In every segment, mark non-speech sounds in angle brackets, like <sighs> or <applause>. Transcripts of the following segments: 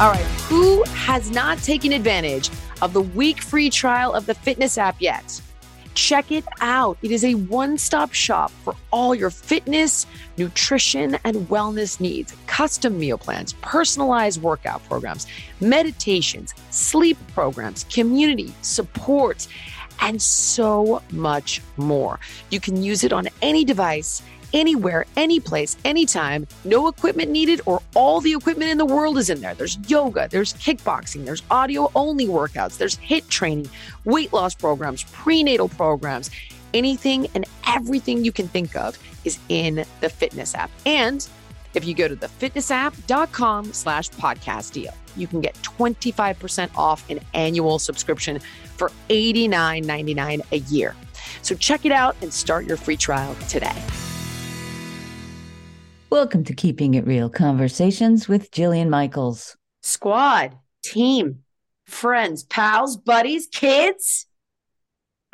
All right, who has not taken advantage of the week free trial of the fitness app yet? Check it out. It is a one stop shop for all your fitness, nutrition, and wellness needs. Custom meal plans, personalized workout programs, meditations, sleep programs, community support, and so much more. You can use it on any device anywhere, any place, anytime. No equipment needed, or all the equipment in the world is in there. There's yoga, there's kickboxing, there's audio only workouts, there's HIIT training, weight loss programs, prenatal programs. Anything and everything you can think of is in the fitness app. And if you go to thefitnessapp.com slash podcast deal, you can get 25% off an annual subscription for $89.99 a year. So check it out and start your free trial today. Welcome to Keeping It Real Conversations with Jillian Michaels. Squad, team, friends, pals, buddies, kids.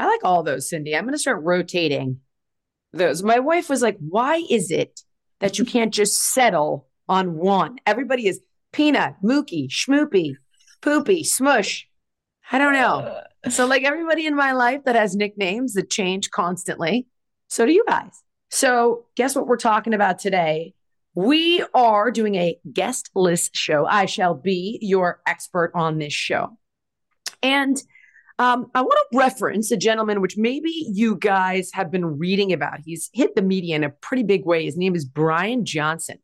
I like all those, Cindy. I'm going to start rotating those. My wife was like, why is it that you can't just settle on one? Everybody is peanut, mookie, schmoopy, poopy, smush. I don't know. So, like everybody in my life that has nicknames that change constantly, so do you guys. So, guess what we're talking about today? We are doing a guest list show. I shall be your expert on this show. And um, I want to reference a gentleman which maybe you guys have been reading about. He's hit the media in a pretty big way. His name is Brian Johnson.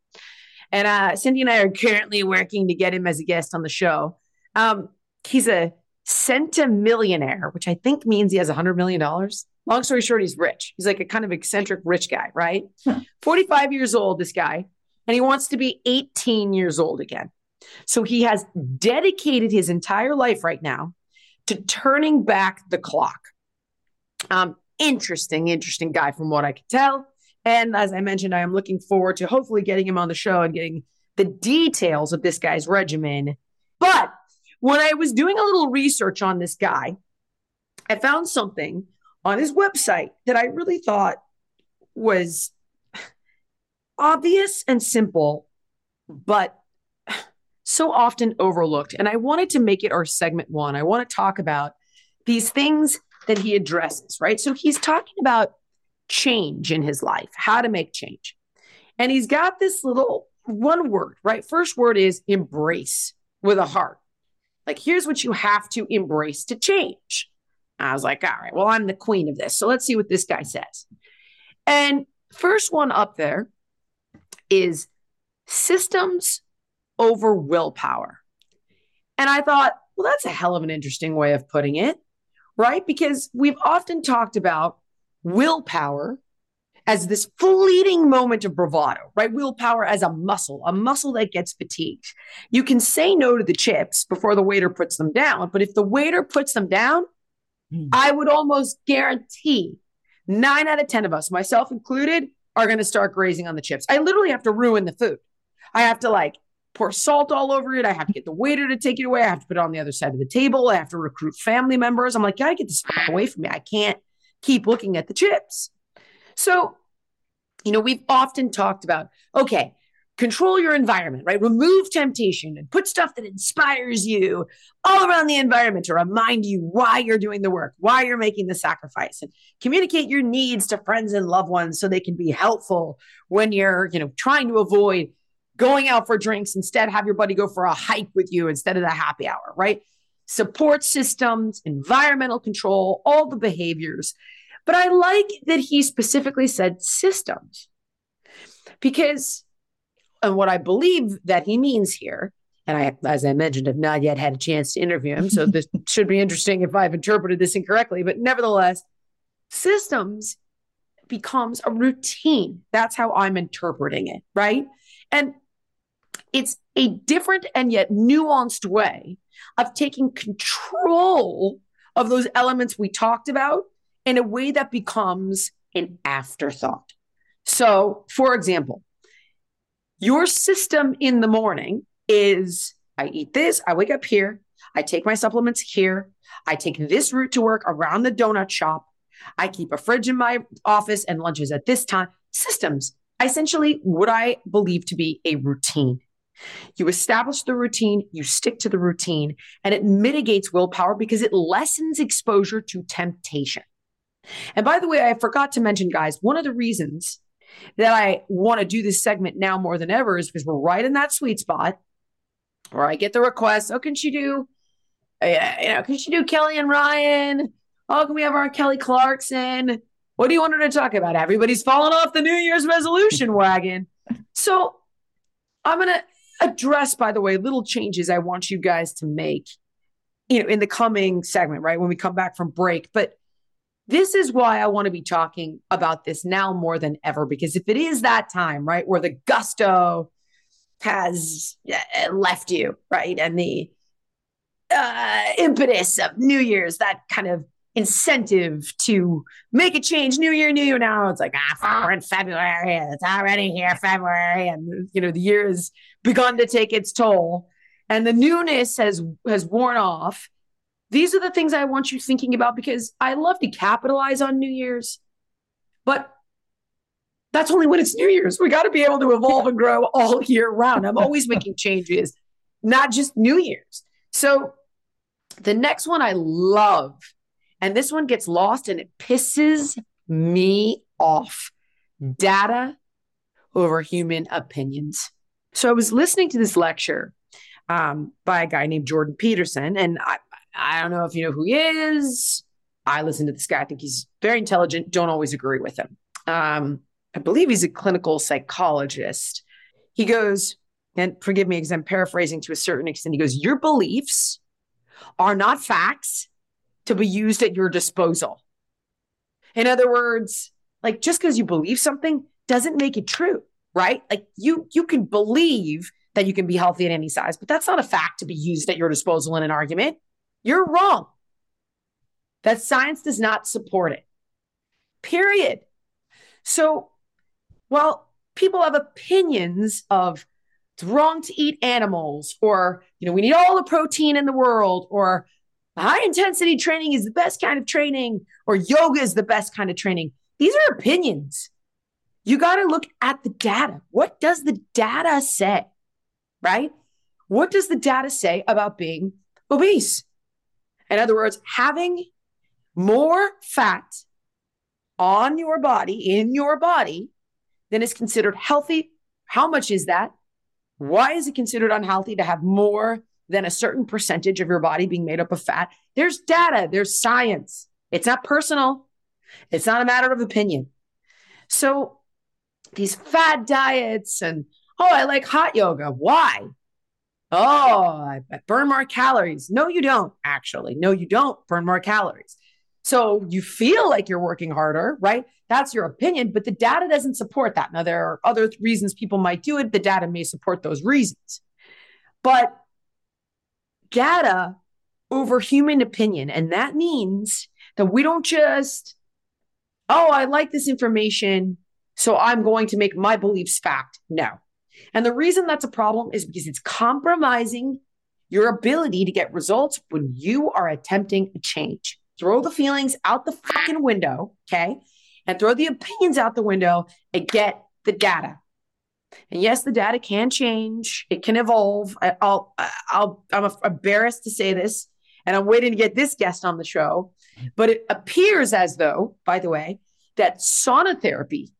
And uh, Cindy and I are currently working to get him as a guest on the show. Um, he's a centimillionaire, which I think means he has $100 million. Long story short, he's rich. He's like a kind of eccentric rich guy, right? 45 years old, this guy, and he wants to be 18 years old again. So he has dedicated his entire life right now to turning back the clock. Um, interesting, interesting guy from what I can tell. And as I mentioned, I am looking forward to hopefully getting him on the show and getting the details of this guy's regimen. But when I was doing a little research on this guy, I found something on his website that I really thought was obvious and simple, but so often overlooked. And I wanted to make it our segment one. I want to talk about these things that he addresses, right? So he's talking about change in his life, how to make change. And he's got this little one word, right? First word is embrace with a heart. Like, here's what you have to embrace to change. I was like, all right, well, I'm the queen of this. So let's see what this guy says. And first one up there is systems over willpower. And I thought, well, that's a hell of an interesting way of putting it, right? Because we've often talked about willpower as this fleeting moment of bravado, right? Willpower as a muscle, a muscle that gets fatigued. You can say no to the chips before the waiter puts them down, but if the waiter puts them down. Mm. I would almost guarantee nine out of 10 of us, myself included, are going to start grazing on the chips. I literally have to ruin the food. I have to like pour salt all over it. I have to get the waiter to take it away. I have to put it on the other side of the table. I have to recruit family members. I'm like, gotta get this away from me. I can't keep looking at the chips. So, you know, we've often talked about, okay, control your environment, right? Remove temptation and put stuff that inspires you all around the environment to remind you why you're doing the work, why you're making the sacrifice, and communicate your needs to friends and loved ones so they can be helpful when you're, you know, trying to avoid going out for drinks. Instead, have your buddy go for a hike with you instead of the happy hour, right? Support systems, environmental control, all the behaviors. But I like that he specifically said systems because, and what I believe that he means here, and I, as I mentioned, have not yet had a chance to interview him. So this <laughs> should be interesting if I've interpreted this incorrectly. But nevertheless, systems becomes a routine. That's how I'm interpreting it, right? And it's a different and yet nuanced way of taking control of those elements we talked about in a way that becomes an afterthought. So, for example, your system in the morning is I eat this, I wake up here, I take my supplements here, I take this route to work around the donut shop, I keep a fridge in my office and lunches at this time. Systems, essentially, what I believe to be a routine. You establish the routine, you stick to the routine, and it mitigates willpower because it lessens exposure to temptation. And by the way, I forgot to mention, guys, one of the reasons that I want to do this segment now more than ever is because we're right in that sweet spot where I get the request. Oh, can she do, uh, you know, can she do Kelly and Ryan? Oh, can we have our Kelly Clarkson? What do you want her to talk about? Everybody's falling off the New Year's resolution wagon. So I'm going to address, by the way, little changes I want you guys to make, you know, in the coming segment, right? When we come back from break. But this is why I want to be talking about this now more than ever, because if it is that time, right, where the gusto has uh, left you, right, and the uh, impetus of New Year's, that kind of incentive to make a change. New year, new year. Now it's like ah, we're in February. It's already here, February, and you know the year has begun to take its toll, and the newness has has worn off. These are the things I want you thinking about because I love to capitalize on New Year's, but that's only when it's New Year's. We got to be able to evolve and grow all year round. I'm always <laughs> making changes, not just New Year's. So the next one I love and this one gets lost and it pisses me off. Data over human opinions. So I was listening to this lecture um, by a guy named Jordan Peterson, and I, I don't know if you know who he is. I listen to this guy. I think he's very intelligent. Don't always agree with him. Um, I believe he's a clinical psychologist. He goes, and forgive me because I'm paraphrasing to a certain extent. He goes, Your beliefs are not facts to be used at your disposal. In other words, like just because you believe something doesn't make it true, right? Like you you can believe that you can be healthy at any size, but that's not a fact to be used at your disposal in an argument. You're wrong. That science does not support it. Period. So, while people have opinions of it's wrong to eat animals, or you know, we need all the protein in the world, or high intensity training is the best kind of training or yoga is the best kind of training. These are opinions. You got to look at the data. What does the data say? Right? What does the data say about being obese? In other words, having more fat on your body, in your body, than is considered healthy. How much is that? Why is it considered unhealthy to have more than a certain percentage of your body being made up of fat. There's data, there's science. It's not personal, it's not a matter of opinion. So these fad diets and, oh, I like hot yoga. Why? Oh, I, burn more calories. No, you don't actually. No, you don't burn more calories. So you feel like you're working harder, right? That's your opinion, but the data doesn't support that. Now, there are other reasons people might do it. The data may support those reasons. But data over human opinion. And that means that we don't just, oh, I like this information, so I'm going to make my beliefs fact. No. And the reason that's a problem is because it's compromising your ability to get results when you are attempting a change. Throw the feelings out the fucking window, okay? And throw the opinions out the window and get the data. And yes, the data can change. It can evolve. I, will I'll, I'm embarrassed to say this, and I'm waiting to get this guest on the show. But it appears as though, by the way, that sauna therapy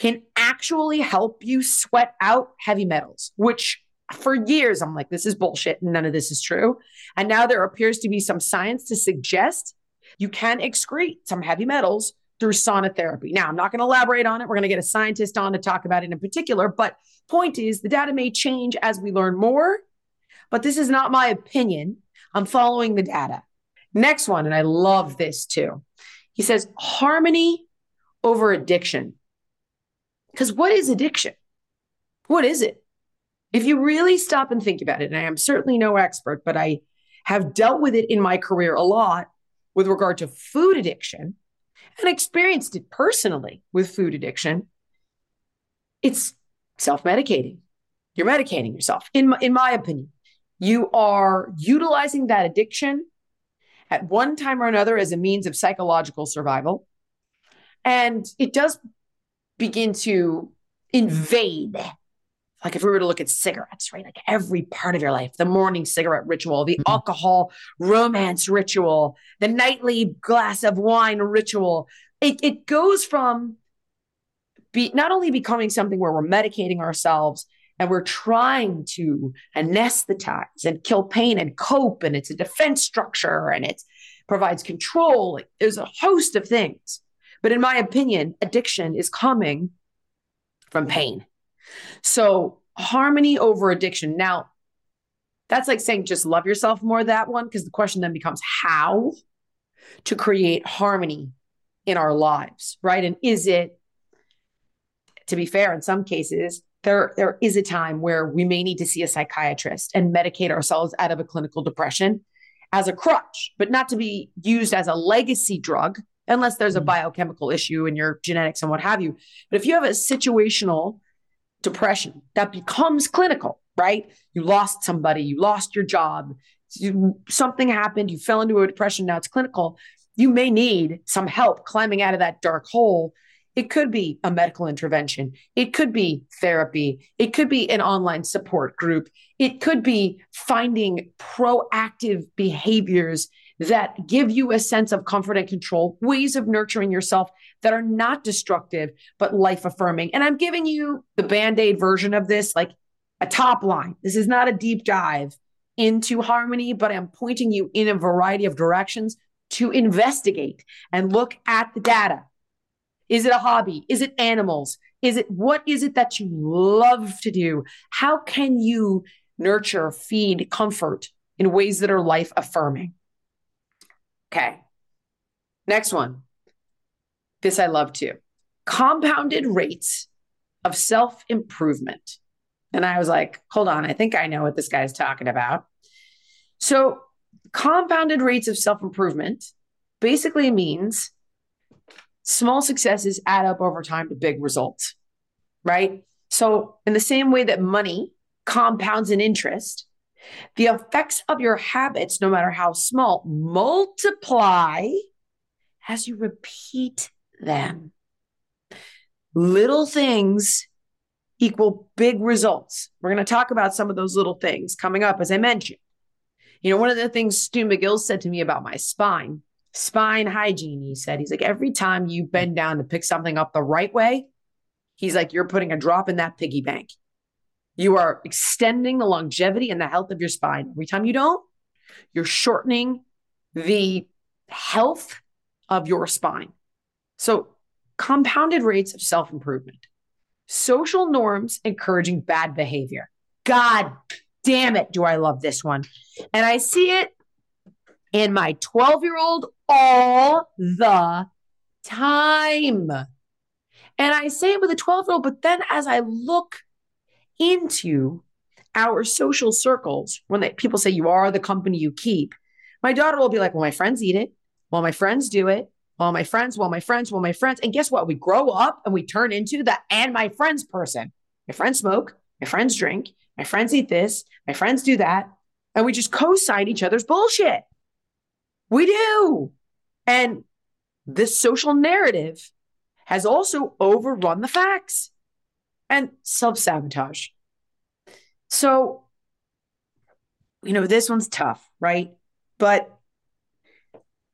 can actually help you sweat out heavy metals, which for years I'm like, this is bullshit. And none of this is true. And now there appears to be some science to suggest you can excrete some heavy metals through sauna therapy. Now, I'm not going to elaborate on it. We're going to get a scientist on to talk about it in particular. But point is, the data may change as we learn more. But this is not my opinion. I'm following the data. Next one, and I love this too. He says harmony over addiction. Because what is addiction? What is it? If you really stop and think about it, and I am certainly no expert, but I have dealt with it in my career a lot with regard to food addiction and experienced it personally with food addiction, it's self medicating. You're medicating yourself, in my, in my opinion. You are utilizing that addiction at one time or another as a means of psychological survival. And it does begin to invade. Like if we were to look at cigarettes, right? Like every part of your life, the morning cigarette ritual, the mm-hmm. alcohol romance ritual, the nightly glass of wine ritual. It, it goes from be not only becoming something where we're medicating ourselves and we're trying to anesthetize and kill pain and cope, and it's a defense structure and it provides control. There's a host of things. But in my opinion, addiction is coming from pain. So harmony over addiction. Now, that's like saying just love yourself more, that one, because the question then becomes how to create harmony in our lives, right? And is it, to be fair, in some cases, there, there is a time where we may need to see a psychiatrist and medicate ourselves out of a clinical depression as a crutch, but not to be used as a legacy drug unless there's a mm. biochemical issue in your genetics and what have you. But if you have a situational depression that becomes clinical, right? You lost somebody, you lost your job, you, something happened, you fell into a depression, now it's clinical. You may need some help climbing out of that dark hole. It could be a medical intervention. It could be therapy. It could be an online support group. It could be finding proactive behaviors that give you a sense of comfort and control, ways of nurturing yourself that are not destructive, but life affirming. And I'm giving you the band aid version of this, like a top line. This is not a deep dive into harmony, but I'm pointing you in a variety of directions to investigate and look at the data. Is it a hobby? Is it animals? Is it what is it that you love to do? How can you nurture, feed comfort in ways that are life affirming? Okay. Next one. This I love too. Compounded rates of self improvement. And I was like, hold on, I think I know what this guy's talking about. So, compounded rates of self improvement basically means small successes add up over time to big results, right? So, in the same way that money compounds in interest, the effects of your habits, no matter how small, multiply as you repeat them. Little things equal big results. We're going to talk about some of those little things coming up, as I mentioned. You know, one of the things Stu McGill said to me about my spine, spine hygiene, he said, he's like, every time you bend down to pick something up the right way, he's like, you're putting a drop in that piggy bank. You are extending the longevity and the health of your spine. Every time you don't, you're shortening the health of your spine. So, compounded rates of self improvement, social norms encouraging bad behavior. God damn it, do I love this one. And I see it in my 12 year old all the time. And I say it with a 12 year old, but then as I look into our social circles when they, people say you are the company you keep. My daughter will be like, well, my friends eat it. Well, my friends do it. Well, my friends, well, my friends, well, my friends. And guess what? We grow up and we turn into the and my friends person. My friends smoke. my friends drink, my friends eat this, my friends do that. And we just co sign each other's bullshit. We do. And this social narrative has also overrun the facts and self sabotage. So, you know, this one's tough, right? But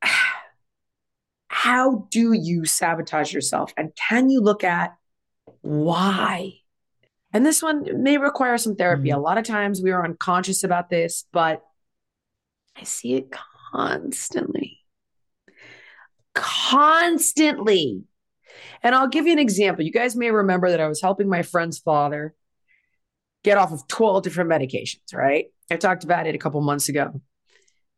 <sighs> how do you sabotage yourself? And can you look at why? And this one may require some therapy. Mm-hmm. A lot of times we are unconscious about this, but I see it constantly. Constantly. And I'll give you an example. You guys may remember that I was helping my friend's father get off of 12 different medications, right? I talked about it a couple months ago.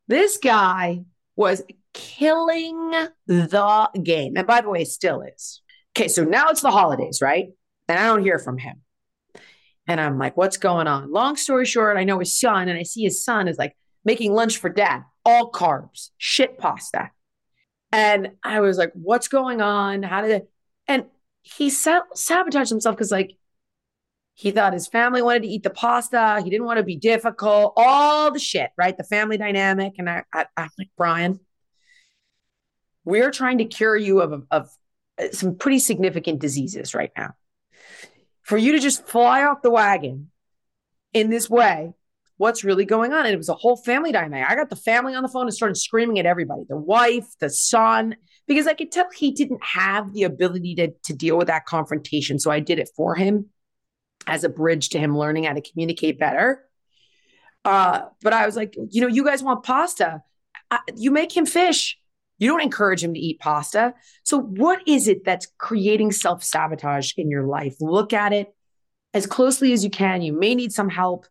This guy was killing the game. And by the way, still is. Okay, so now it's the holidays, right? And I don't hear from him. And I'm like, what's going on? Long story short, I know his son, and I see his son is like making lunch for dad, all carbs, shit pasta. And I was like, what's going on? How did it? And he sabotaged himself because, like, he thought his family wanted to eat the pasta. He didn't want to be difficult, all the shit, right? The family dynamic. And I, I, I'm like, Brian, we're trying to cure you of, of some pretty significant diseases right now. For you to just fly off the wagon in this way, what's really going on? And it was a whole family dynamic. I got the family on the phone and started screaming at everybody the wife, the son, because I could tell he didn't have the ability to, to deal with that confrontation. So I did it for him as a bridge to him learning how to communicate better. Uh, but I was like, you know, you guys want pasta. I, you make him fish. You don't encourage him to eat pasta. So, what is it that's creating self sabotage in your life? Look at it as closely as you can. You may need some help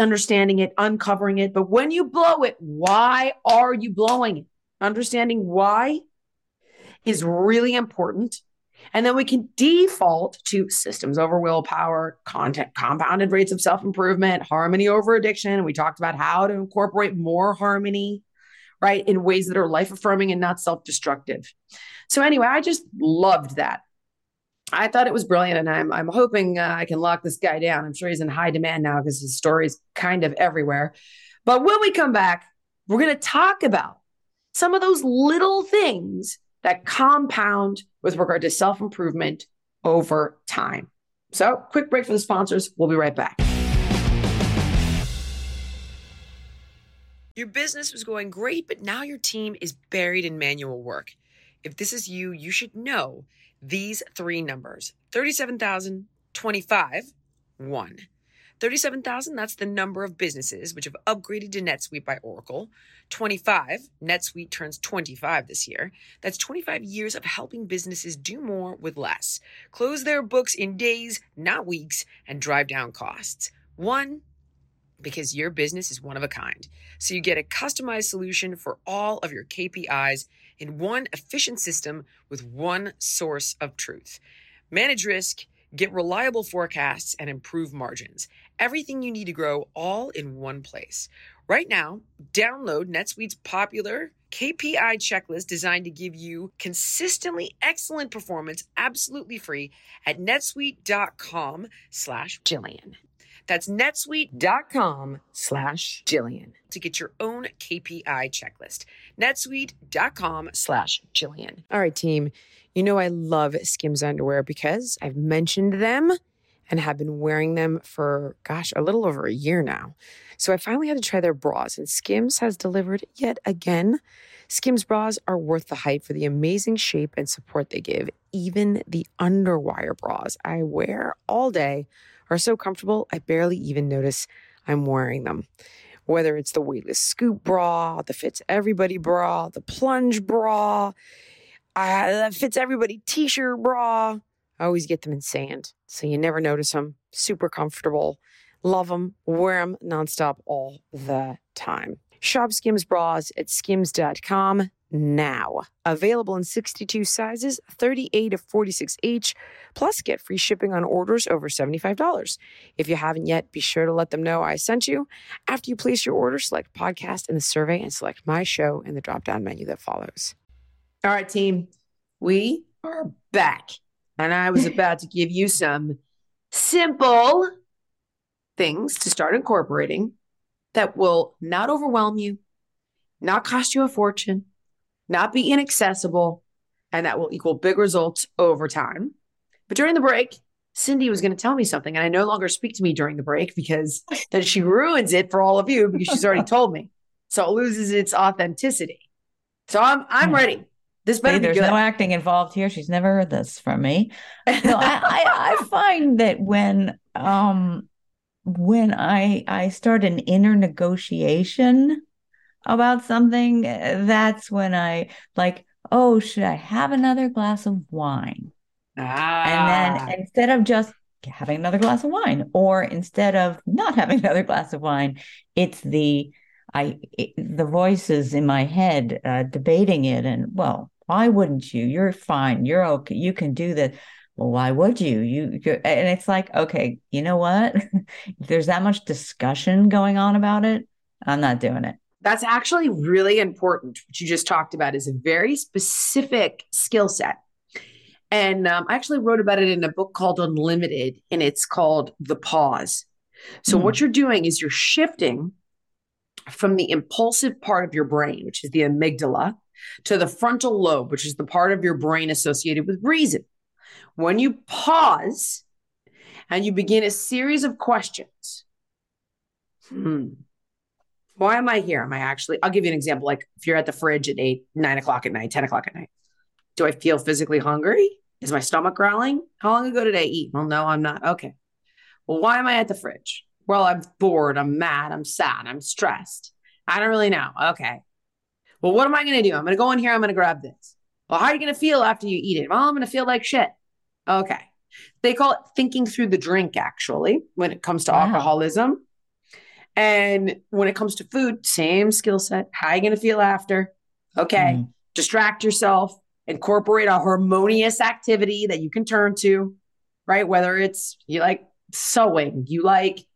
understanding it, uncovering it. But when you blow it, why are you blowing it? Understanding why is really important. And then we can default to systems over willpower, content, compounded rates of self improvement, harmony over addiction. We talked about how to incorporate more harmony right? In ways that are life affirming and not self destructive. So, anyway, I just loved that. I thought it was brilliant, and I'm I'm hoping uh, I can lock this guy down. I'm sure he's in high demand now because his story is kind of everywhere. But when we come back, we're going to talk about some of those little things that compound with regard to self improvement over time. So, quick break for the sponsors. We'll be right back. Your business was going great, but now your team is buried in manual work. If this is you, you should know these three numbers 37,025, 1. 37,000, that's the number of businesses which have upgraded to NetSuite by Oracle. 25, NetSuite turns 25 this year. That's 25 years of helping businesses do more with less, close their books in days, not weeks, and drive down costs. 1, because your business is one of a kind. So you get a customized solution for all of your KPIs in one efficient system with one source of truth. Manage risk, get reliable forecasts, and improve margins. Everything you need to grow all in one place. Right now, download NetSuite's popular KPI checklist designed to give you consistently excellent performance absolutely free at netsuite.com slash Jillian. That's netsuite.com slash Jillian to get your own KPI checklist. netsuite.com slash Jillian. All right, team. You know I love Skims underwear because I've mentioned them and have been wearing them for, gosh, a little over a year now. So I finally had to try their bras, and Skims has delivered yet again. Skims bras are worth the hype for the amazing shape and support they give. Even the underwire bras I wear all day are so comfortable, I barely even notice I'm wearing them. Whether it's the weightless scoop bra, the fits everybody bra, the plunge bra, the fits everybody t shirt bra, I always get them in sand. So you never notice them. Super comfortable. Love them. Wear them nonstop all the time. Shop Skims bras at skims.com now. Available in 62 sizes, 38 to 46 each, plus get free shipping on orders over $75. If you haven't yet, be sure to let them know I sent you. After you place your order, select podcast in the survey and select my show in the drop down menu that follows. All right, team, we are back. And I was about to give you some simple things to start incorporating that will not overwhelm you, not cost you a fortune, not be inaccessible, and that will equal big results over time. But during the break, Cindy was going to tell me something, and I no longer speak to me during the break because <laughs> then she ruins it for all of you because she's already told me. So it loses its authenticity. So I'm I'm ready. This better Hey, be there's good. no acting involved here. She's never heard this from me. <laughs> No, I, I, I find that when um when I I start an inner negotiation about something, that's when I like, oh, should I have another glass of wine? ah, And then instead of just having another glass of wine, or instead of not having <laughs> another glass of wine, it's the I it, the voices in my head uh, debating it. And well, why wouldn't you? You're fine. You're okay. You can do that. Well, why would you? You you're, and it's like, okay, you know what? if <laughs> there's that much discussion going on about it, I'm not doing it. That's actually really important. What you just talked about is a very specific skill set. And um, I actually wrote about it in a book called Unlimited, and it's called The Pause. So, Hmm. what you're doing is you're shifting from the impulsive part of your brain, which is the amygdala, to the frontal lobe, which is the part of your brain associated with reason. When you pause and you begin a series of questions, hmm, why am I here? Am I actually? I'll give you an example. Like if you're at the fridge at eight, nine o'clock at night, 10 o'clock at night, do I feel physically hungry? Is my stomach growling? How long ago did I eat? Well, no, I'm not. Okay. Well, why am I at the fridge? Well, I'm bored. I'm mad. I'm sad. I'm stressed. I don't really know. Okay. Well, what am I going to do? I'm going to go in here. I'm going to grab this. Well, how are you going to feel after you eat it? Well, I'm going to feel like shit. Okay. They call it thinking through the drink, actually, when it comes to Wow. alcoholism. And when it comes to food, same skill set. How are you going to feel after? Okay. Mm. Distract yourself, incorporate a harmonious activity that you can turn to, right? Whether it's you like sewing, you like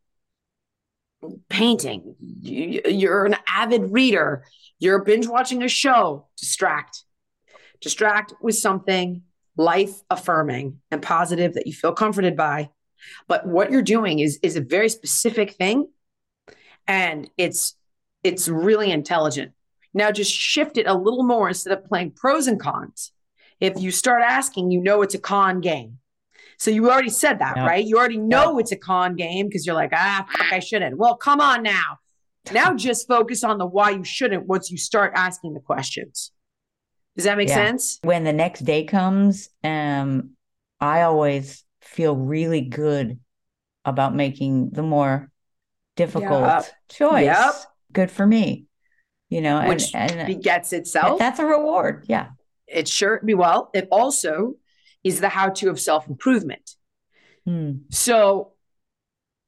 painting, you, you're an avid reader, you're binge watching a show, distract. Distract with something life affirming and positive that you feel comforted by. But what you're doing is is a very specific thing and it's it's really intelligent. Now just shift it a little more instead of playing pros and cons. If you start asking, you know it's a con game. So you already said that, Yep. right? You already know it's a con game because you're like, ah, fuck, I shouldn't. Well, come on now. Now just focus on the why you shouldn't once you start asking the questions. Does that make Yeah. sense? when the next day comes, um, I always feel really good about making the more difficult Yep. choice. Yep. Good for me, you know, and, Which and begets itself. that's a reward. Yeah. it sure be well. It also is the how to of self improvement. Hmm. So,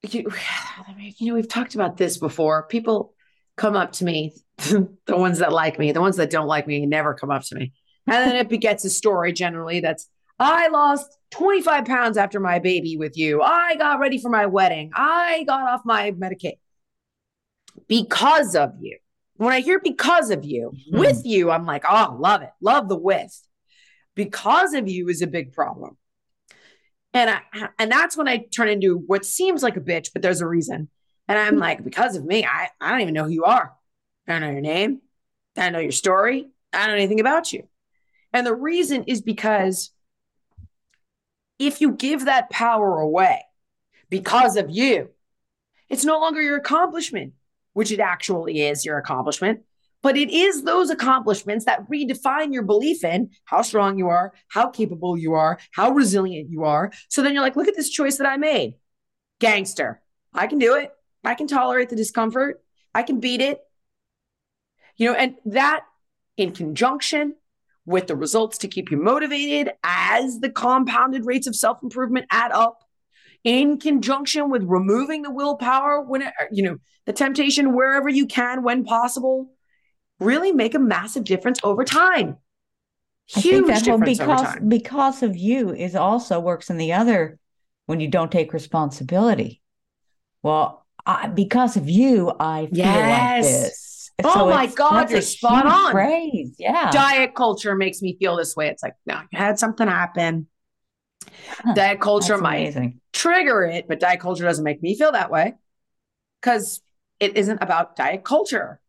you, <sighs> you know, we've talked about this before. People come up to me, <laughs> the ones that like me, the ones that don't like me never come up to me. And then it begets a story generally that's, I lost 25 pounds after my baby with you. I got ready for my wedding. I got off my Medicaid because of you. When I hear because of you, Mhm. with you, I'm like, oh, love it. Love the with. Because of you is a big problem. And I, and that's when I turn into what seems like a bitch, but there's a reason. And I'm like, because of me, I, I don't even know who you are. I don't know your name. I don't know your story. I don't know anything about you. And the reason is because if you give that power away because of you, it's no longer your accomplishment, which it actually is your accomplishment. But it is those accomplishments that redefine your belief in how strong you are, how capable you are, how resilient you are. So then you're like, look at this choice that I made. Gangster. I can do it. I can tolerate the discomfort. I can beat it. You know, and that in conjunction with the results to keep you motivated as the compounded rates of self improvement add up, in conjunction with removing the willpower when, it, you know, the temptation wherever you can when possible, really make a massive difference over time. I Huge think that whole difference over because time. because of you is also works in the other when you don't take responsibility. Well, I, because of you, I feel Yes. like this. Oh my God, you're spot on. Praise, yeah. Diet culture makes me feel this way. It's like, no, you had something happen. Huh, Diet culture might amazing. trigger it, but diet culture doesn't make me feel that way. because it isn't about diet culture.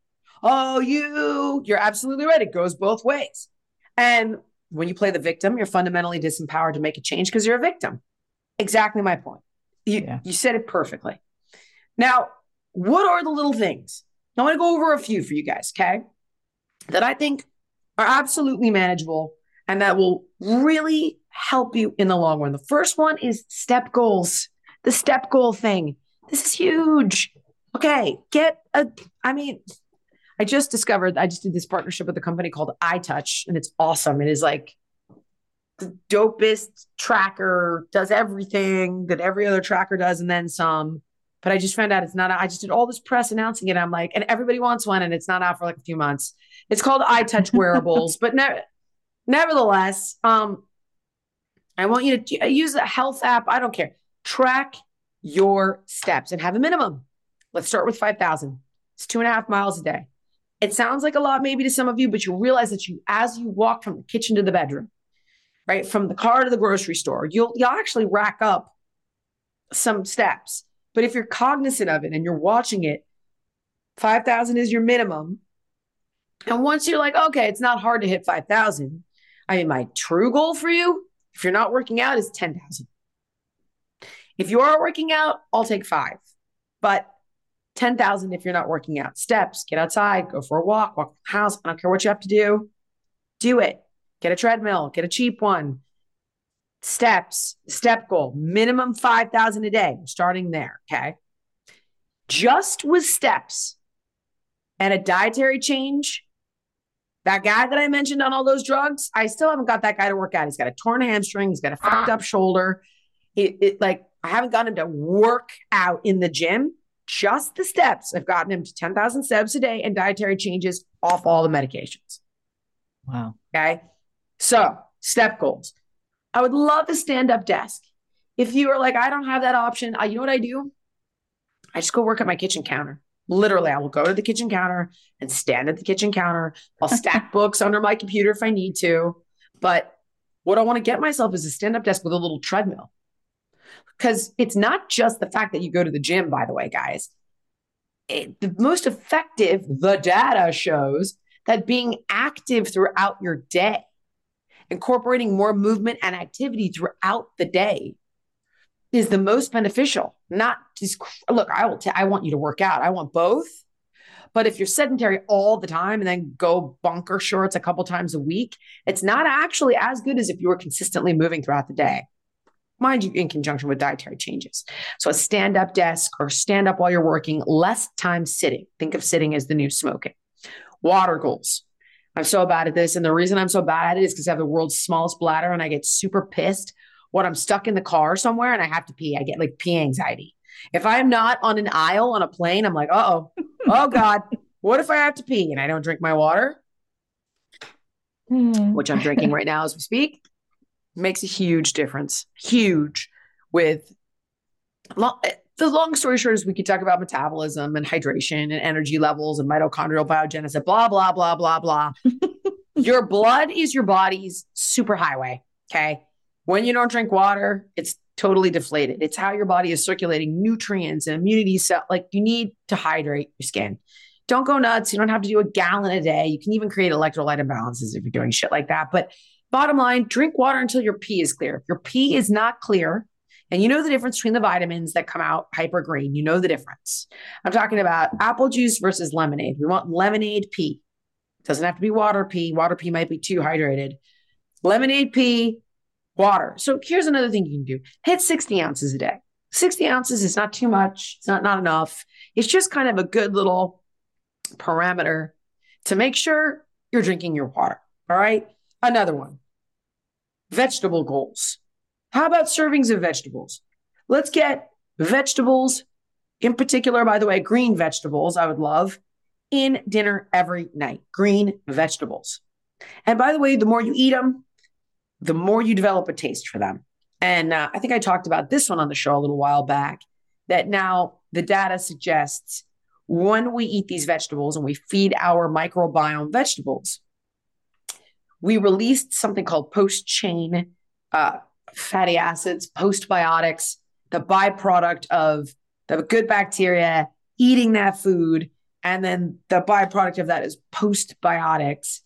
Oh, you, you're absolutely right. It goes both ways. And when you play the victim, you're fundamentally disempowered to make a change because you're a victim. Exactly my point. You, yeah. you said it perfectly. Now, what are the little things? I want to go over a few for you guys, okay? That I think are absolutely manageable and that will really help you in the long run. The first one is step goals, the step goal thing. This is huge. Okay, get a, I mean, I just discovered, I just did this partnership with a company called iTouch, and it's awesome. It is like the dopest tracker, does everything that every other tracker does, and then some. But I just found out it's not, I just did all this press announcing it. I'm like, and everybody wants one, and it's not out for like a few months. It's called iTouch <laughs> Wearables, but ne- nevertheless, um, I want you to use a health app. I don't care. Track your steps and have a minimum. Let's start with 5,000. It's two and a half miles a day. It sounds like a lot maybe to some of you, but you realize that you, as you walk from the kitchen to the bedroom, right, from the car to the grocery store, you'll you'll actually rack up some steps. But if you're cognizant of it and you're watching it, 5,000 is your minimum. And once you're like, okay, it's not hard to hit 5,000. I mean, my true goal for you, if you're not working out, is 10,000. If you are working out, I'll take five. But 10,000 if you're not working out. Steps, get outside, go for a walk, walk the house. I don't care what you have to do. Do it. Get a treadmill, get a cheap one. Steps, step goal, minimum 5,000 a day. starting there. Okay. Just with steps and a dietary change, that guy that I mentioned on all those drugs, I still haven't got that guy to work out. He's got a torn hamstring, he's got a fucked up shoulder. It, it like I haven't gotten him to work out in the gym just the steps have gotten him to 10,000 steps a day and dietary changes off all the medications. Wow. Okay. So, step goals. I would love a stand up desk. If you are like, I don't have that option, I, you know what I do? I just go work at my kitchen counter. Literally, I will go to the kitchen counter and stand at the kitchen counter. I'll stack <laughs> books under my computer if I need to. But what I want to get myself is a stand up desk with a little treadmill. Because it's not just the fact that you go to the gym, by the way, guys. It, the most effective, the data shows that being active throughout your day, incorporating more movement and activity throughout the day is the most beneficial. Not just look, I will t- I want you to work out. I want both. But if you're sedentary all the time and then go bunker shorts a couple times a week, it's not actually as good as if you were consistently moving throughout the day mind you, in conjunction with dietary changes. So a stand up desk or stand up while you're working, less time sitting. Think of sitting as the new smoking. Water goals. I'm so bad at this. And the reason I'm so bad at it is because I have the world's smallest bladder and I get super pissed when I'm stuck in the car somewhere and I have to pee. I get like pee anxiety. If I'm not on an aisle on a plane, I'm like, oh, <laughs> oh God, what if I have to pee and I don't drink my water? Hmm. Which I'm drinking right now as we speak makes a huge difference. Huge with long, the long story short is we could talk about metabolism and hydration and energy levels and mitochondrial biogenesis, blah, blah, blah, blah, blah. <laughs> your blood is your body's superhighway. Okay. When you don't drink water, it's totally deflated. It's how your body is circulating nutrients and immunity cell. Like you need to hydrate your skin. Don't go nuts. You don't have to do a gallon a day. You can even create electrolyte imbalances if you're doing shit like that. But Bottom line, drink water until your pee is clear. If your pee is not clear, and you know the difference between the vitamins that come out hyper green, you know the difference. I'm talking about apple juice versus lemonade. We want lemonade pee. Doesn't have to be water pee. Water pee might be too hydrated. Lemonade pee, water. So here's another thing you can do hit 60 ounces a day. 60 ounces is not too much, it's not, not enough. It's just kind of a good little parameter to make sure you're drinking your water. All right. Another one vegetable goals. How about servings of vegetables? Let's get vegetables, in particular, by the way, green vegetables, I would love in dinner every night. Green vegetables. And by the way, the more you eat them, the more you develop a taste for them. And uh, I think I talked about this one on the show a little while back that now the data suggests when we eat these vegetables and we feed our microbiome vegetables, we released something called post chain uh, fatty acids, postbiotics, the byproduct of the good bacteria eating that food. And then the byproduct of that is postbiotics,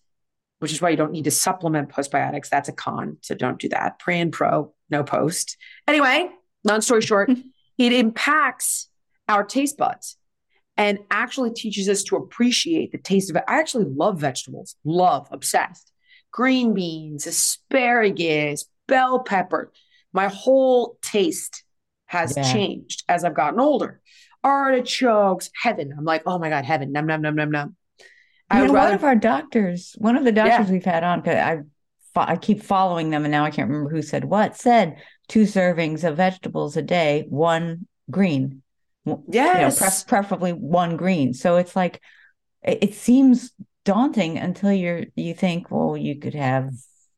which is why you don't need to supplement postbiotics. That's a con. So don't do that. Pre and pro, no post. Anyway, long story short, <laughs> it impacts our taste buds and actually teaches us to appreciate the taste of it. I actually love vegetables, love, obsessed. Green beans, asparagus, bell pepper. My whole taste has yeah. changed as I've gotten older. Artichokes, heaven. I'm like, oh my God, heaven. Num, num, num, num, num. You know, rather... one of our doctors, one of the doctors yeah. we've had on, I I keep following them, and now I can't remember who said what. Said two servings of vegetables a day, one green. Yes, you know, pre- preferably one green. So it's like it, it seems daunting until you're you think, well, you could have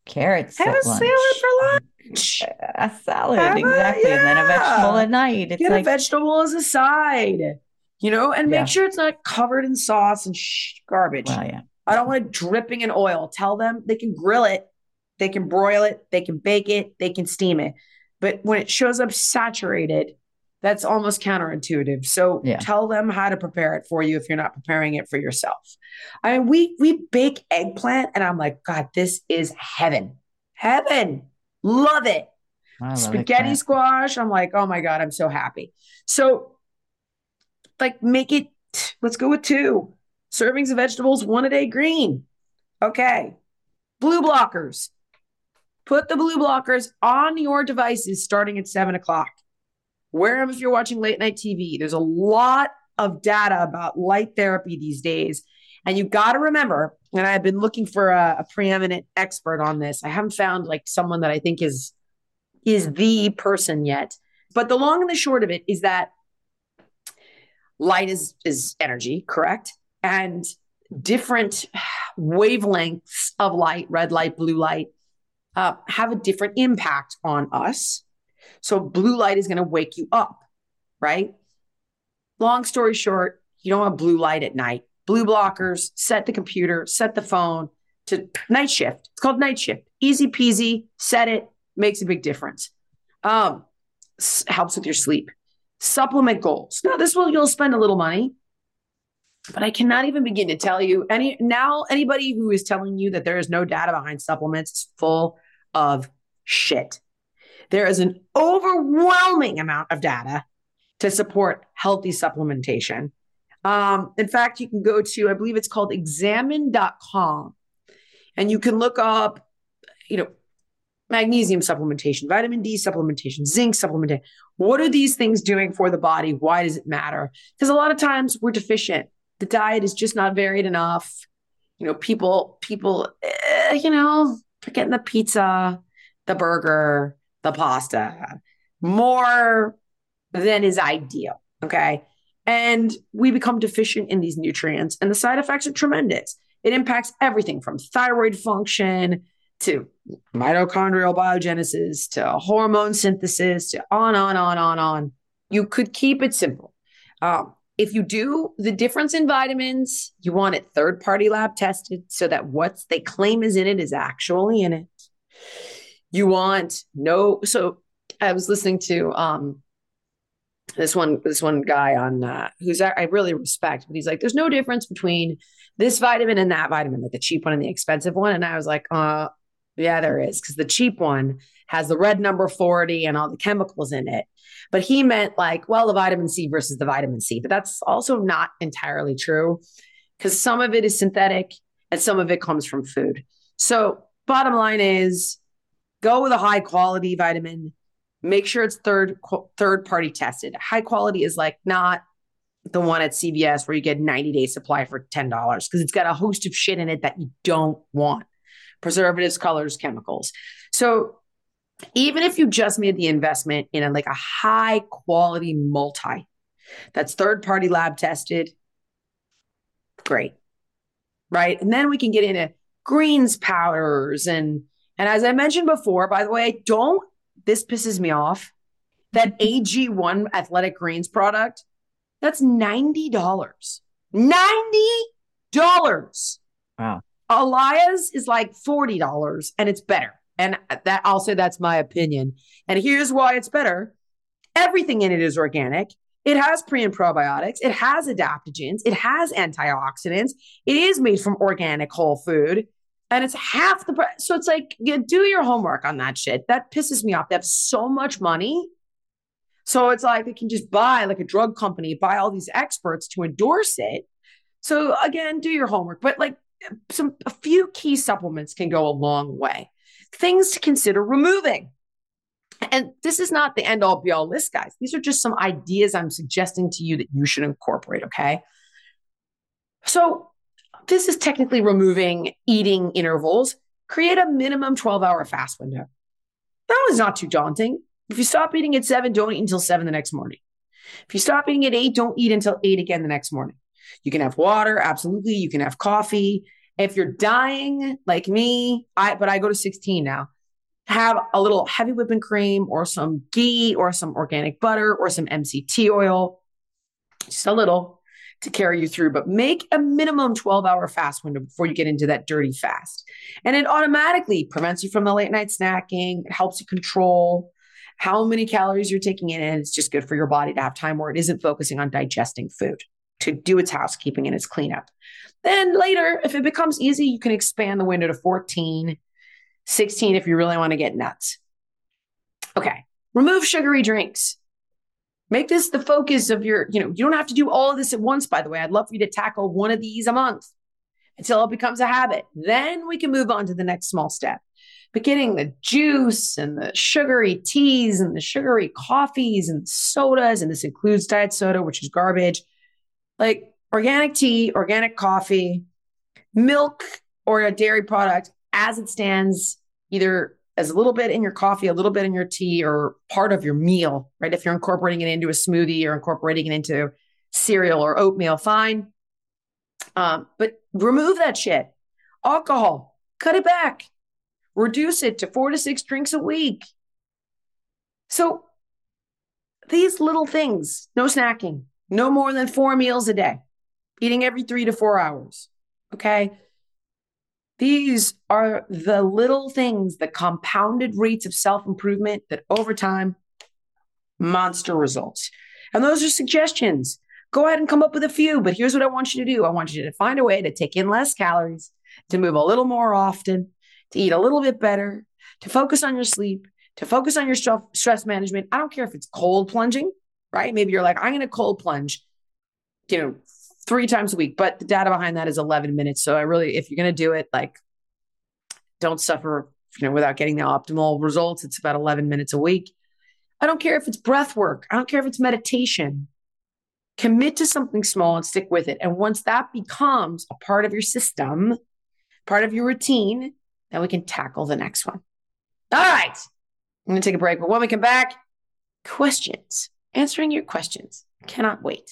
carrots. Have a lunch. salad for lunch. A salad, have exactly, a, yeah. and then a vegetable at night. It's Get like, a vegetable as a side, you know, and make yeah. sure it's not covered in sauce and sh- garbage. Well, yeah. I don't want it dripping in oil. Tell them they can grill it, they can broil it, they can bake it, they can steam it. But when it shows up saturated, that's almost counterintuitive. So yeah. tell them how to prepare it for you if you're not preparing it for yourself. I mean, we we bake eggplant, and I'm like, God, this is heaven, heaven. Love it. Love Spaghetti eggplant. squash. I'm like, oh my God, I'm so happy. So, like, make it. Let's go with two servings of vegetables, one a day green. Okay. Blue blockers. Put the blue blockers on your devices starting at seven o'clock. Them if you're watching late night TV. There's a lot of data about light therapy these days. And you got to remember, and I've been looking for a, a, preeminent expert on this. I haven't found like someone that I think is is the person yet. But the long and the short of it is that light is is energy, correct? And different wavelengths of light, red light, blue light, uh, have a different impact on us. So blue light is going to wake you up, right? Long story short, you don't want blue light at night. Blue blockers, set the computer, set the phone to night shift. It's called night shift. Easy peasy, set it, makes a big difference. Um, helps with your sleep. Supplement goals. Now, this will you'll spend a little money, but I cannot even begin to tell you any now anybody who is telling you that there is no data behind supplements is full of shit. There is an overwhelming amount of data to support healthy supplementation. Um, in fact, you can go to, I believe it's called examine.com, and you can look up, you know, magnesium supplementation, vitamin D supplementation, zinc supplementation. What are these things doing for the body? Why does it matter? Because a lot of times we're deficient. The diet is just not varied enough. You know, people, people, eh, you know, getting the pizza, the burger, the pasta more than is ideal. Okay. And we become deficient in these nutrients, and the side effects are tremendous. It impacts everything from thyroid function to mitochondrial biogenesis to hormone synthesis to on, on, on, on, on. You could keep it simple. Um, if you do the difference in vitamins, you want it third party lab tested so that what they claim is in it is actually in it. You want no, so I was listening to um this one this one guy on uh, who's I really respect, but he's like, there's no difference between this vitamin and that vitamin, like the cheap one and the expensive one. And I was like, uh, yeah, there is, because the cheap one has the red number 40 and all the chemicals in it. But he meant like, well, the vitamin C versus the vitamin C. But that's also not entirely true because some of it is synthetic and some of it comes from food. So, bottom line is Go with a high quality vitamin. Make sure it's third third party tested. High quality is like not the one at CVS where you get 90 day supply for $10 because it's got a host of shit in it that you don't want. Preservatives, colors, chemicals. So even if you just made the investment in a, like a high quality multi that's third party lab tested, great. Right. And then we can get into greens powders and and as I mentioned before, by the way, don't, this pisses me off. That AG1 Athletic Greens product, that's $90. $90. Wow. Elias is like $40 and it's better. And that I'll say that's my opinion. And here's why it's better. Everything in it is organic. It has pre and probiotics. It has adaptogens. It has antioxidants. It is made from organic whole food. And it's half the price. So it's like, do your homework on that shit. That pisses me off. They have so much money. So it's like they can just buy, like a drug company, buy all these experts to endorse it. So again, do your homework. But like some, a few key supplements can go a long way. Things to consider removing and this is not the end all be all list, guys. These are just some ideas I'm suggesting to you that you should incorporate. Okay. So, this is technically removing eating intervals. Create a minimum 12 hour fast window. That was not too daunting. If you stop eating at seven, don't eat until seven the next morning. If you stop eating at eight, don't eat until eight again the next morning. You can have water, absolutely. You can have coffee. If you're dying like me, I but I go to 16 now have a little heavy whipping cream or some ghee or some organic butter or some MCT oil, just a little to carry you through, but make a minimum 12 hour fast window before you get into that dirty fast. And it automatically prevents you from the late night snacking. It helps you control how many calories you're taking in. And it's just good for your body to have time where it isn't focusing on digesting food to do its housekeeping and its cleanup. Then later, if it becomes easy, you can expand the window to 14 16 if you really want to get nuts. Okay. Remove sugary drinks. Make this the focus of your, you know, you don't have to do all of this at once, by the way. I'd love for you to tackle one of these a month until it becomes a habit. Then we can move on to the next small step. But getting the juice and the sugary teas and the sugary coffees and sodas, and this includes diet soda, which is garbage, like organic tea, organic coffee, milk, or a dairy product as it stands, either as a little bit in your coffee, a little bit in your tea, or part of your meal, right? If you're incorporating it into a smoothie or incorporating it into cereal or oatmeal, fine. Um, but remove that shit. Alcohol, cut it back, reduce it to four to six drinks a week. So these little things, no snacking, no more than four meals a day, eating every three to four hours. Okay. These are the little things, the compounded rates of self improvement that over time, monster results. And those are suggestions. Go ahead and come up with a few, but here's what I want you to do I want you to find a way to take in less calories, to move a little more often, to eat a little bit better, to focus on your sleep, to focus on your stress management. I don't care if it's cold plunging, right? Maybe you're like, I'm going to cold plunge, you know, three times a week. But the data behind that is 11 minutes. So I really, if you're going to do it, like, don't suffer, you know, without getting the optimal results. It's about 11 minutes a week. I don't care if it's breath work. I don't care if it's meditation. Commit to something small and stick with it. And once that becomes a part of your system, part of your routine, then we can tackle the next one. All right. I'm going to take a break. But when we come back, questions, answering your questions. Cannot wait.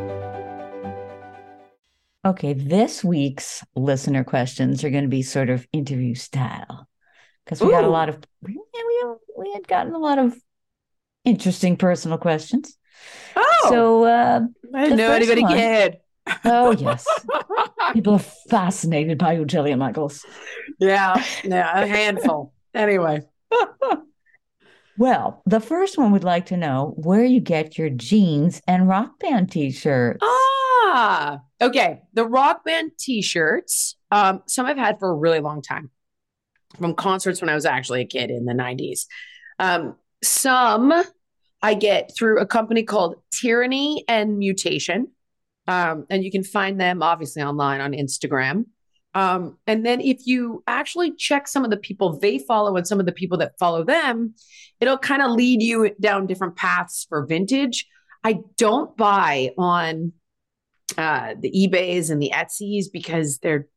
Okay, this week's listener questions are going to be sort of interview style because we Ooh. got a lot of yeah, we we had gotten a lot of interesting personal questions. Oh, so uh, I didn't know anybody one, cared. Oh <laughs> yes, people are fascinated by you, Jillian Michaels. Yeah, yeah, a handful. anyway. <laughs> well, the first one would like to know where you get your jeans and rock band t-shirts. Oh Ah, okay. The rock band t-shirts, um, some I've had for a really long time from concerts when I was actually a kid in the 90s. Um, some I get through a company called Tyranny and Mutation. Um, and you can find them obviously online on Instagram. Um, and then if you actually check some of the people they follow and some of the people that follow them, it'll kind of lead you down different paths for vintage. I don't buy on uh, the eBays and the Etsy's because they're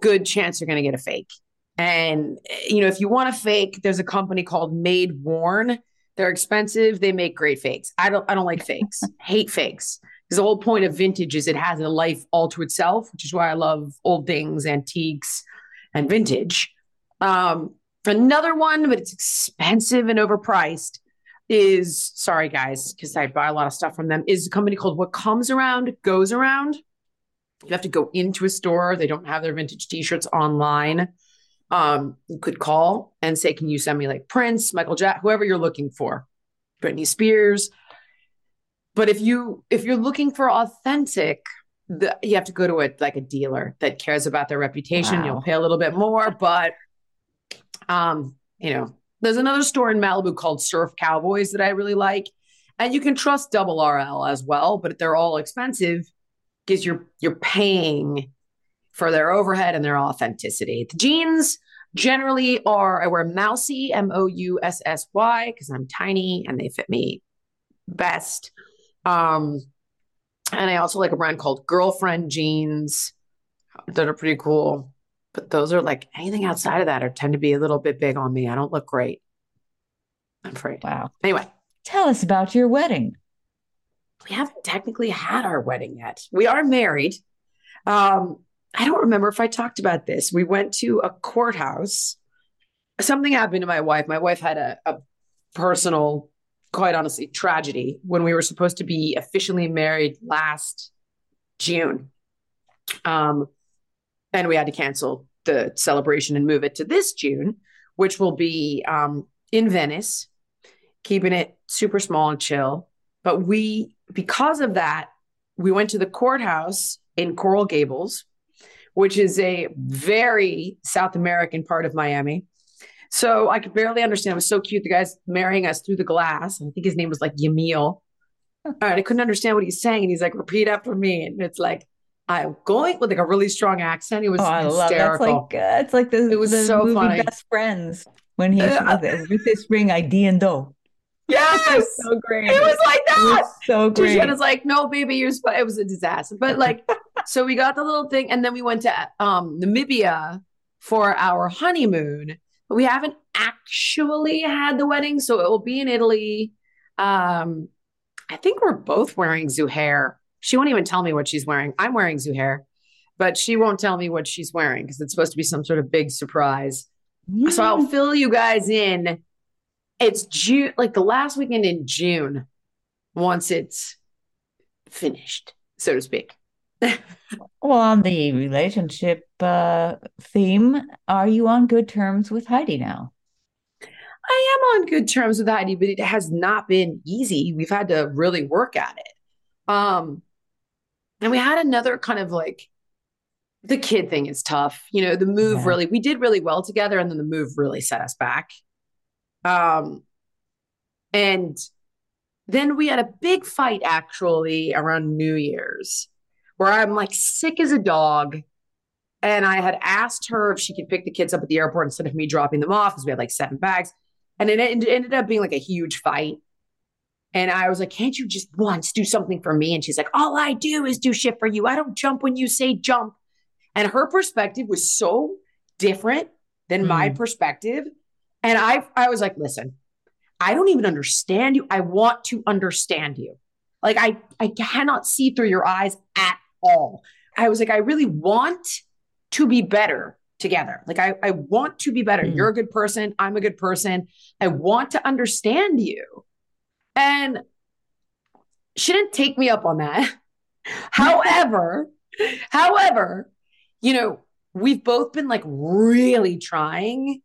good chance you're going to get a fake. And you know, if you want a fake, there's a company called MadeWorn They're expensive. They make great fakes. I don't I don't like fakes. <laughs> Hate fakes. Because the whole point of vintage is it has a life all to itself, which is why I love old things, antiques, and vintage. Um, another one, but it's expensive and overpriced, is sorry guys, because I buy a lot of stuff from them, is a company called What Comes Around Goes Around. You have to go into a store. They don't have their vintage t-shirts online. Um, you could call and say, Can you send me like Prince, Michael Jack, whoever you're looking for, Britney Spears. But if you if you're looking for authentic, the, you have to go to a like a dealer that cares about their reputation. Wow. You'll pay a little bit more, but um, you know, there's another store in Malibu called Surf Cowboys that I really like. And you can trust double RL as well, but they're all expensive because you're you're paying for their overhead and their authenticity. The jeans generally are I wear Moussy, M O U S S Y, because I'm tiny and they fit me best. Um, and I also like a brand called Girlfriend Jeans that are pretty cool. But those are like anything outside of that are tend to be a little bit big on me. I don't look great. I'm afraid. Wow. Anyway, Tell us about your wedding. we haven't technically had our wedding yet. We are married. Um, I don't remember if I talked about this. We went to a courthouse. Something happened to my wife. My wife had a, a personal, quite honestly, tragedy when we were supposed to be officially married last June. Um, and we had to cancel the celebration and move it to this June, which will be um, in Venice, keeping it super small and chill. But we, because of that, we went to the courthouse in Coral Gables, which is a very South American part of Miami. So I could barely understand. It was so cute. The guy's marrying us through the glass. I think his name was like Yamil. All right, I couldn't understand what he's saying. And he's like, repeat after me. And it's like, I'm going with like a really strong accent. It was Oh, I love that's like uh, it's like the, It was the so movie funny. Best Friends when he Uh, with, with this ring ID and do. yes, so great. it was like that. was so great. Tisha was like, no, baby, you're sp-. it was a disaster. But like, <laughs> so we got the little thing, and then we went to um Namibia for our honeymoon. We haven't actually had the wedding, so it will be in Italy. Um, I think we're both wearing Zuhair. She won't even tell me what she's wearing. I'm wearing Zuhair, but she won't tell me what she's wearing because it's supposed to be some sort of big surprise. So I'll fill you guys in. It's June, like the last weekend in June, once it's finished, so to speak. <laughs> Well, on the relationship uh, theme, are you on good terms with Heidi now? I am on good terms with Heidi, but it has not been easy. We've had to really work at it. Um, and we had another kind of like the kid thing is tough. You know, the move Yeah. really, we did really well together, and then the move really set us back. Um, and then we had a big fight actually around New Year's where I'm like sick as a dog. And I had asked her if she could pick the kids up at the airport instead of me dropping them off because we had like seven bags. And it en- ended up being like a huge fight. And I was like, can't you just once do something for me? And she's like, all I do is do shit for you. I don't jump when you say jump. And her perspective was so different than my hmm. perspective. And I, I was like, listen, I don't even understand you. I want to understand you. Like I, I cannot see through your eyes at all. I was like, I really want to be better together. Like I, I want to be better. Mm. You're a good person. I'm a good person. I want to understand you. And she didn't take me up on that. <laughs> however, <laughs> however, you know, we've both been like really trying.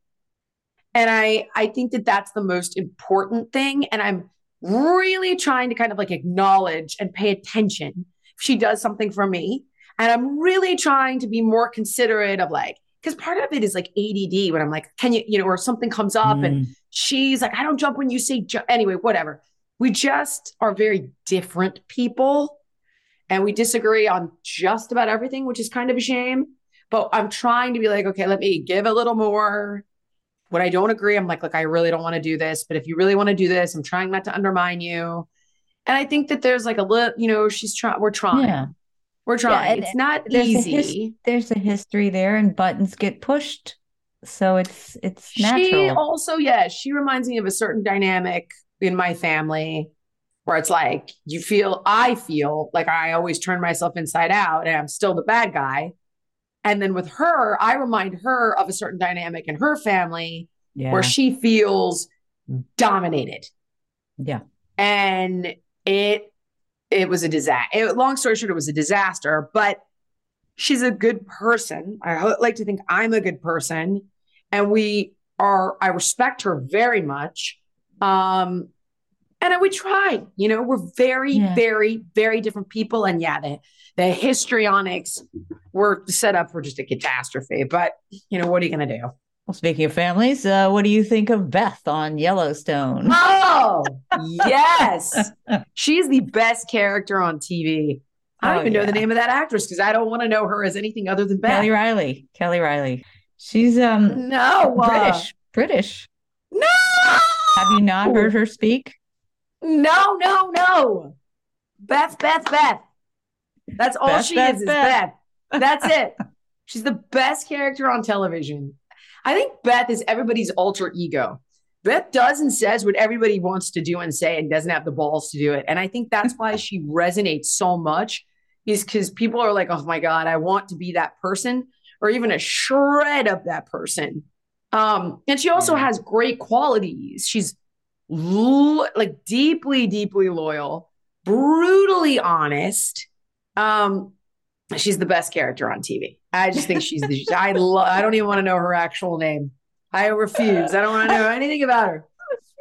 And I, I think that that's the most important thing. And I'm really trying to kind of like acknowledge and pay attention she does something for me. And I'm really trying to be more considerate of like, because part of it is like ADD when I'm like, can you, you know, or something comes up and Mm. she's like, I don't jump when you say jump. Anyway, whatever. We just are very different people and we disagree on just about everything, which is kind of a shame. But I'm trying to be like, okay, let me give a little more. When I don't agree, I'm like, look, I really don't want to do this. But if you really want to do this, I'm trying not to undermine you. And I think that there's like a little, you know, she's trying, we're trying. Yeah. We're trying. and it's not there's a his- easy. There's a history there, and buttons get pushed, so it's it's She natural. also, yeah, she reminds me of a certain dynamic in my family where it's like you feel I feel like I always turn myself inside out and I'm still the bad guy. And then with her, I remind her of a certain dynamic in her family Yeah. where she feels mm. dominated. yeah. And it it was a disaster. long story short, it was a disaster, but she's a good person. I ho- like to think I'm a good person. And we are, I respect her very much. Um, and we try, you know, we're very, Yeah. very, very different people. And yeah, the, the histrionics were set up for just a catastrophe. But, you know, what are you going to do? Well, speaking of families, uh, what do you think of Beth on Yellowstone? Oh, <laughs> yes. She's the best character on TV. I don't Oh, even know the name of that actress because I don't want to know her as anything other than Beth. Kelly Reilly. Kelly Reilly. She's um no, uh, British. British. No. Have you not heard her speak? No, no, no. Beth, Beth, Beth. That's all Beth, she Beth, is, is Beth. Beth. That's it. <laughs> She's the best character on television. I think Beth is everybody's alter ego. Beth does and says what everybody wants to do and say and doesn't have the balls to do it. And I think that's why <laughs> she resonates so much, is because people are like, oh my God, I want to be that person, or even a shred of that person. Um, and she also has great qualities. She's lo- like deeply, deeply loyal, brutally honest. Um, she's the best character on TV. I just think she's the. I love. I don't even want to know her actual name. I refuse. I don't want to know anything about her.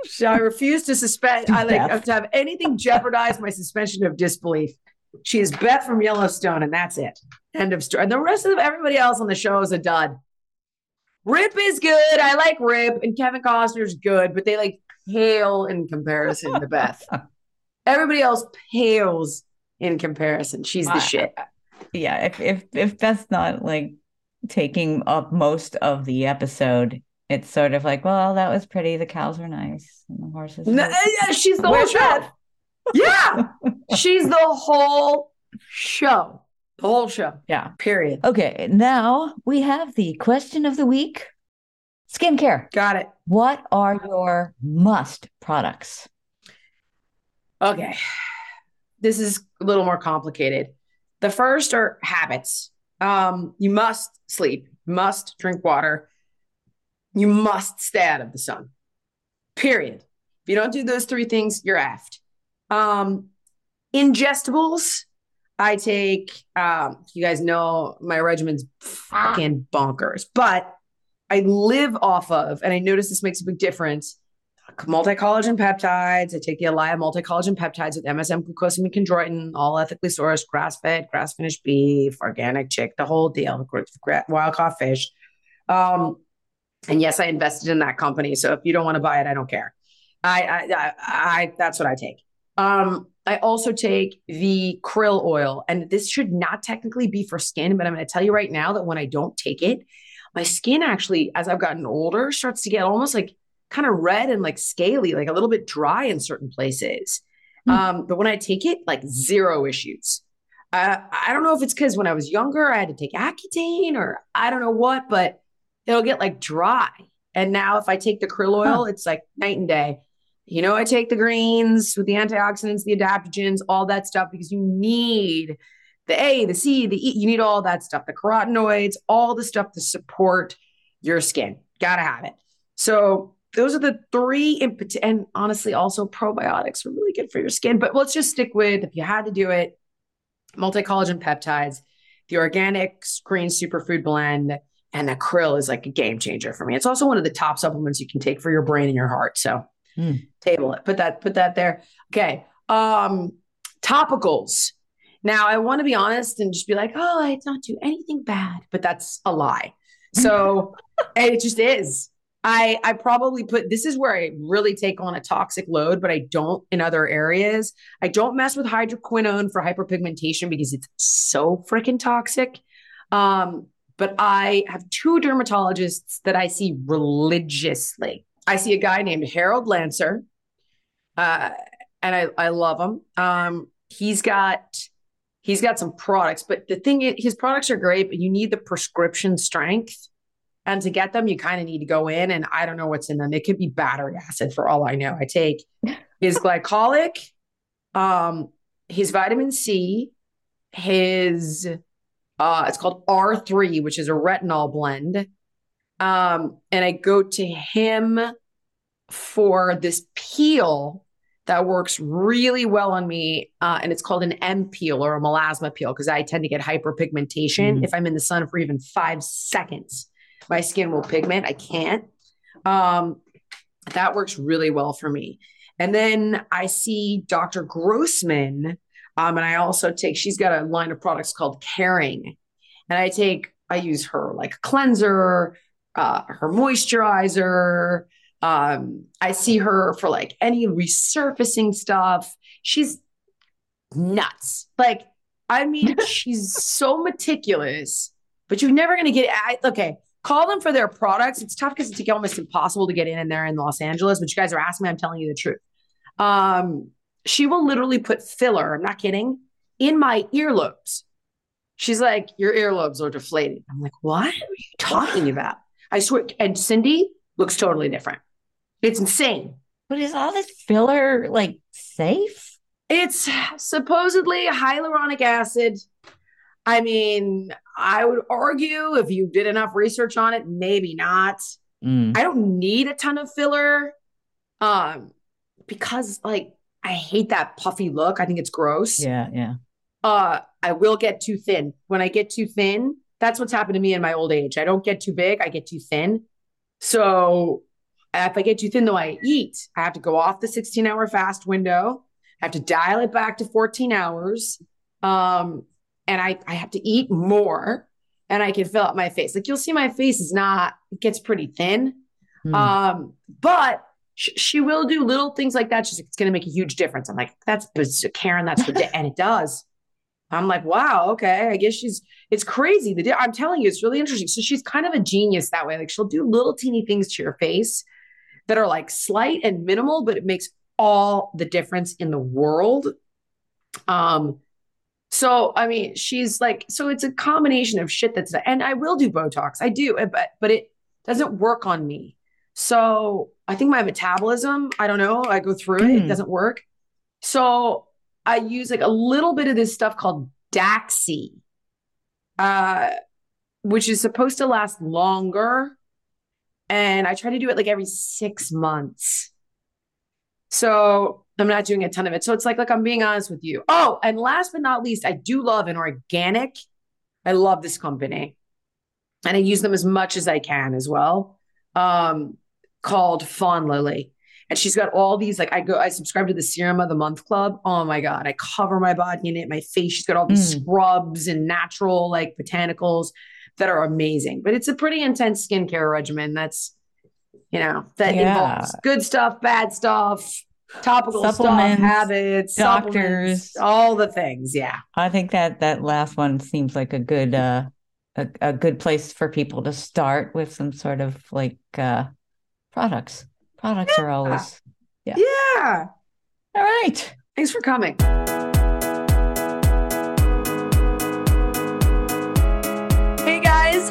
So I refuse to suspend. I like to have anything jeopardize my suspension of disbelief. She is Beth from Yellowstone, and that's it. End of story. And the rest of everybody else on the show is a dud. Rip is good. I like Rip, and Kevin Costner's good, but they like pale in comparison to Beth. <laughs> Everybody else pales in comparison. She's the I- shit. Yeah, if if if Beth's not like taking up most of the episode, it's sort of like, well, that was pretty. The cows were nice, and the horses. No, yeah, she's the whole show. Yeah, <laughs> she's the whole show. The whole show. Yeah. Period. Okay, now we have the question of the week: skincare. Got it. What are your must products? Okay. This is a little more complicated. The first are habits. Um, you must sleep, must drink water, you must stay out of the sun. Period. If you don't do those three things, you're effed. Um, ingestibles. I take um, you guys know my regimen's fucking bonkers, but I live off of, and I notice this makes a big difference multi-collagen peptides. I take the Elia multi-collagen peptides with MSM, glucosamine, chondroitin, all ethically sourced, grass-fed, grass-finished beef, organic chick, the whole deal, wild caught fish. Um, and yes, I invested in that company. So if you don't want to buy it, I don't care. I, I, I, I that's what I take. Um, I also take the krill oil, and this should not technically be for skin, but I'm going to tell you right now that when I don't take it, my skin actually, as I've gotten older, starts to get almost like kind of red and like scaly, like a little bit dry in certain places. Hmm. Um, but when I take it, like zero issues. Uh, I don't know if it's because when I was younger, I had to take Accutane or I don't know what, but it'll get like dry. And now if I take the krill oil, it's like night and day. You know, I take the greens with the antioxidants, the adaptogens, all that stuff because you need the A, the C, the E, you need all that stuff, the carotenoids, all the stuff to support your skin. Gotta have it. So those are the three pat- and honestly, also probiotics are really good for your skin. But let's just stick with if you had to do it, multi-collagen peptides, the organic green superfood blend, and the krill is like a game changer for me. It's also one of the top supplements you can take for your brain and your heart. So Hmm. table it. Put that, put that there. Okay. Um, topicals. Now I want to be honest and just be like, oh, I don't do anything bad, but that's a lie. So <laughs> it just is. I I probably put this is where I really take on a toxic load, but I don't in other areas. I don't mess with hydroquinone for hyperpigmentation because it's so freaking toxic. Um, but I have two dermatologists that I see religiously. I see a guy named Harold Lancer, uh, and I I love him. Um, he's got he's got some products, but the thing is, his products are great, but you need the prescription strength. And to get them, you kind of need to go in, and I don't know what's in them. It could be battery acid for all I know. I take <laughs> his glycolic, um, his vitamin C, his uh, it's called R3, which is a retinol blend. Um, and I go to him for this peel that works really well on me. Uh, and it's called an M peel or a melasma peel because I tend to get hyperpigmentation. Mhm. If I'm in the sun for even five seconds, my skin will pigment. I can't. Um, that works really well for me. And then I see Dr. Grossman. Um, and I also take, she's got a line of products called Caring. And I take, I use her like cleanser, uh, her moisturizer. Um, I see her for like any resurfacing stuff. She's nuts. Like, I mean, <laughs> she's so meticulous, but you're never going to get, I, okay, call them for their products. It's tough because it's almost impossible to get in and there in Los Angeles, but you guys are asking me, I'm telling you the truth. Um, she will literally put filler, I'm not kidding, in my earlobes. She's like, Your earlobes are deflated. I'm like, What are you talking about? I swear. And Cindy looks totally different. It's insane. But is all this filler like safe? It's supposedly hyaluronic acid. I mean, I would argue if you did enough research on it, maybe not. Mm. I don't need a ton of filler. Um, because like I hate that puffy look. I think it's gross. Yeah, yeah. Uh, I will get too thin. When I get too thin, that's what's happened to me in my old age. I don't get too big, I get too thin. So if I get too thin, though, I eat. I have to go off the 16 hour fast window. I have to dial it back to 14 hours. Um, and I, I have to eat more and I can fill up my face. Like you'll see my face is not, it gets pretty thin. Mm. Um, but sh- she will do little things like that. She's like, it's going to make a huge difference. I'm like, that's Karyn, that's ridiculous. and it does. I'm like, wow, okay. I guess she's, it's crazy. The, I'm telling you, it's really interesting. So she's kind of a genius that way. Like she'll do little teeny things to your face that are like slight and minimal, but it makes all the difference in the world. Um, so I mean, she's like, so it's a combination of shit that's, and I will do Botox. I do, but but it doesn't work on me. So I think my metabolism, I don't know, I go through it, it Mm. doesn't work. So I use like a little bit of this stuff called Daxi, uh, which is supposed to last longer. And I try to do it like every six months. So I'm not doing a ton of it. So it's like, like I'm being honest with you. Oh, and last but not least, I do love an organic. I love this company. And I use them as much as I can as well. Um, called Fawn Lily. And she's got all these, like I go, I subscribe to the Serum of the Month Club. Oh my God. I cover my body in it, my face. She's got all these Mm. scrubs and natural like botanicals that are amazing. But it's a pretty intense skincare regimen that's, you know, that Yeah. involves good stuff, bad stuff, topical stuff, habits, doctors. all the things. Yeah. I think that that last one seems like a good uh a, a good place for people to start with some sort of like uh products. Products are always Yeah. Yeah. all right. Thanks for coming.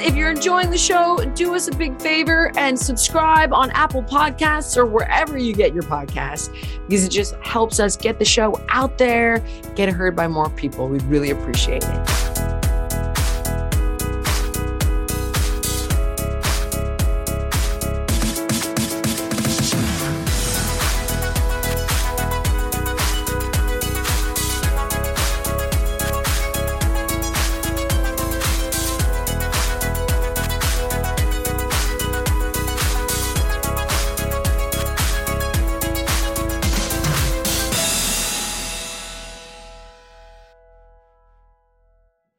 If you're enjoying the show, do us a big favor and subscribe on Apple Podcasts or wherever you get your podcasts because it just helps us get the show out there, get heard by more people. We'd really appreciate it.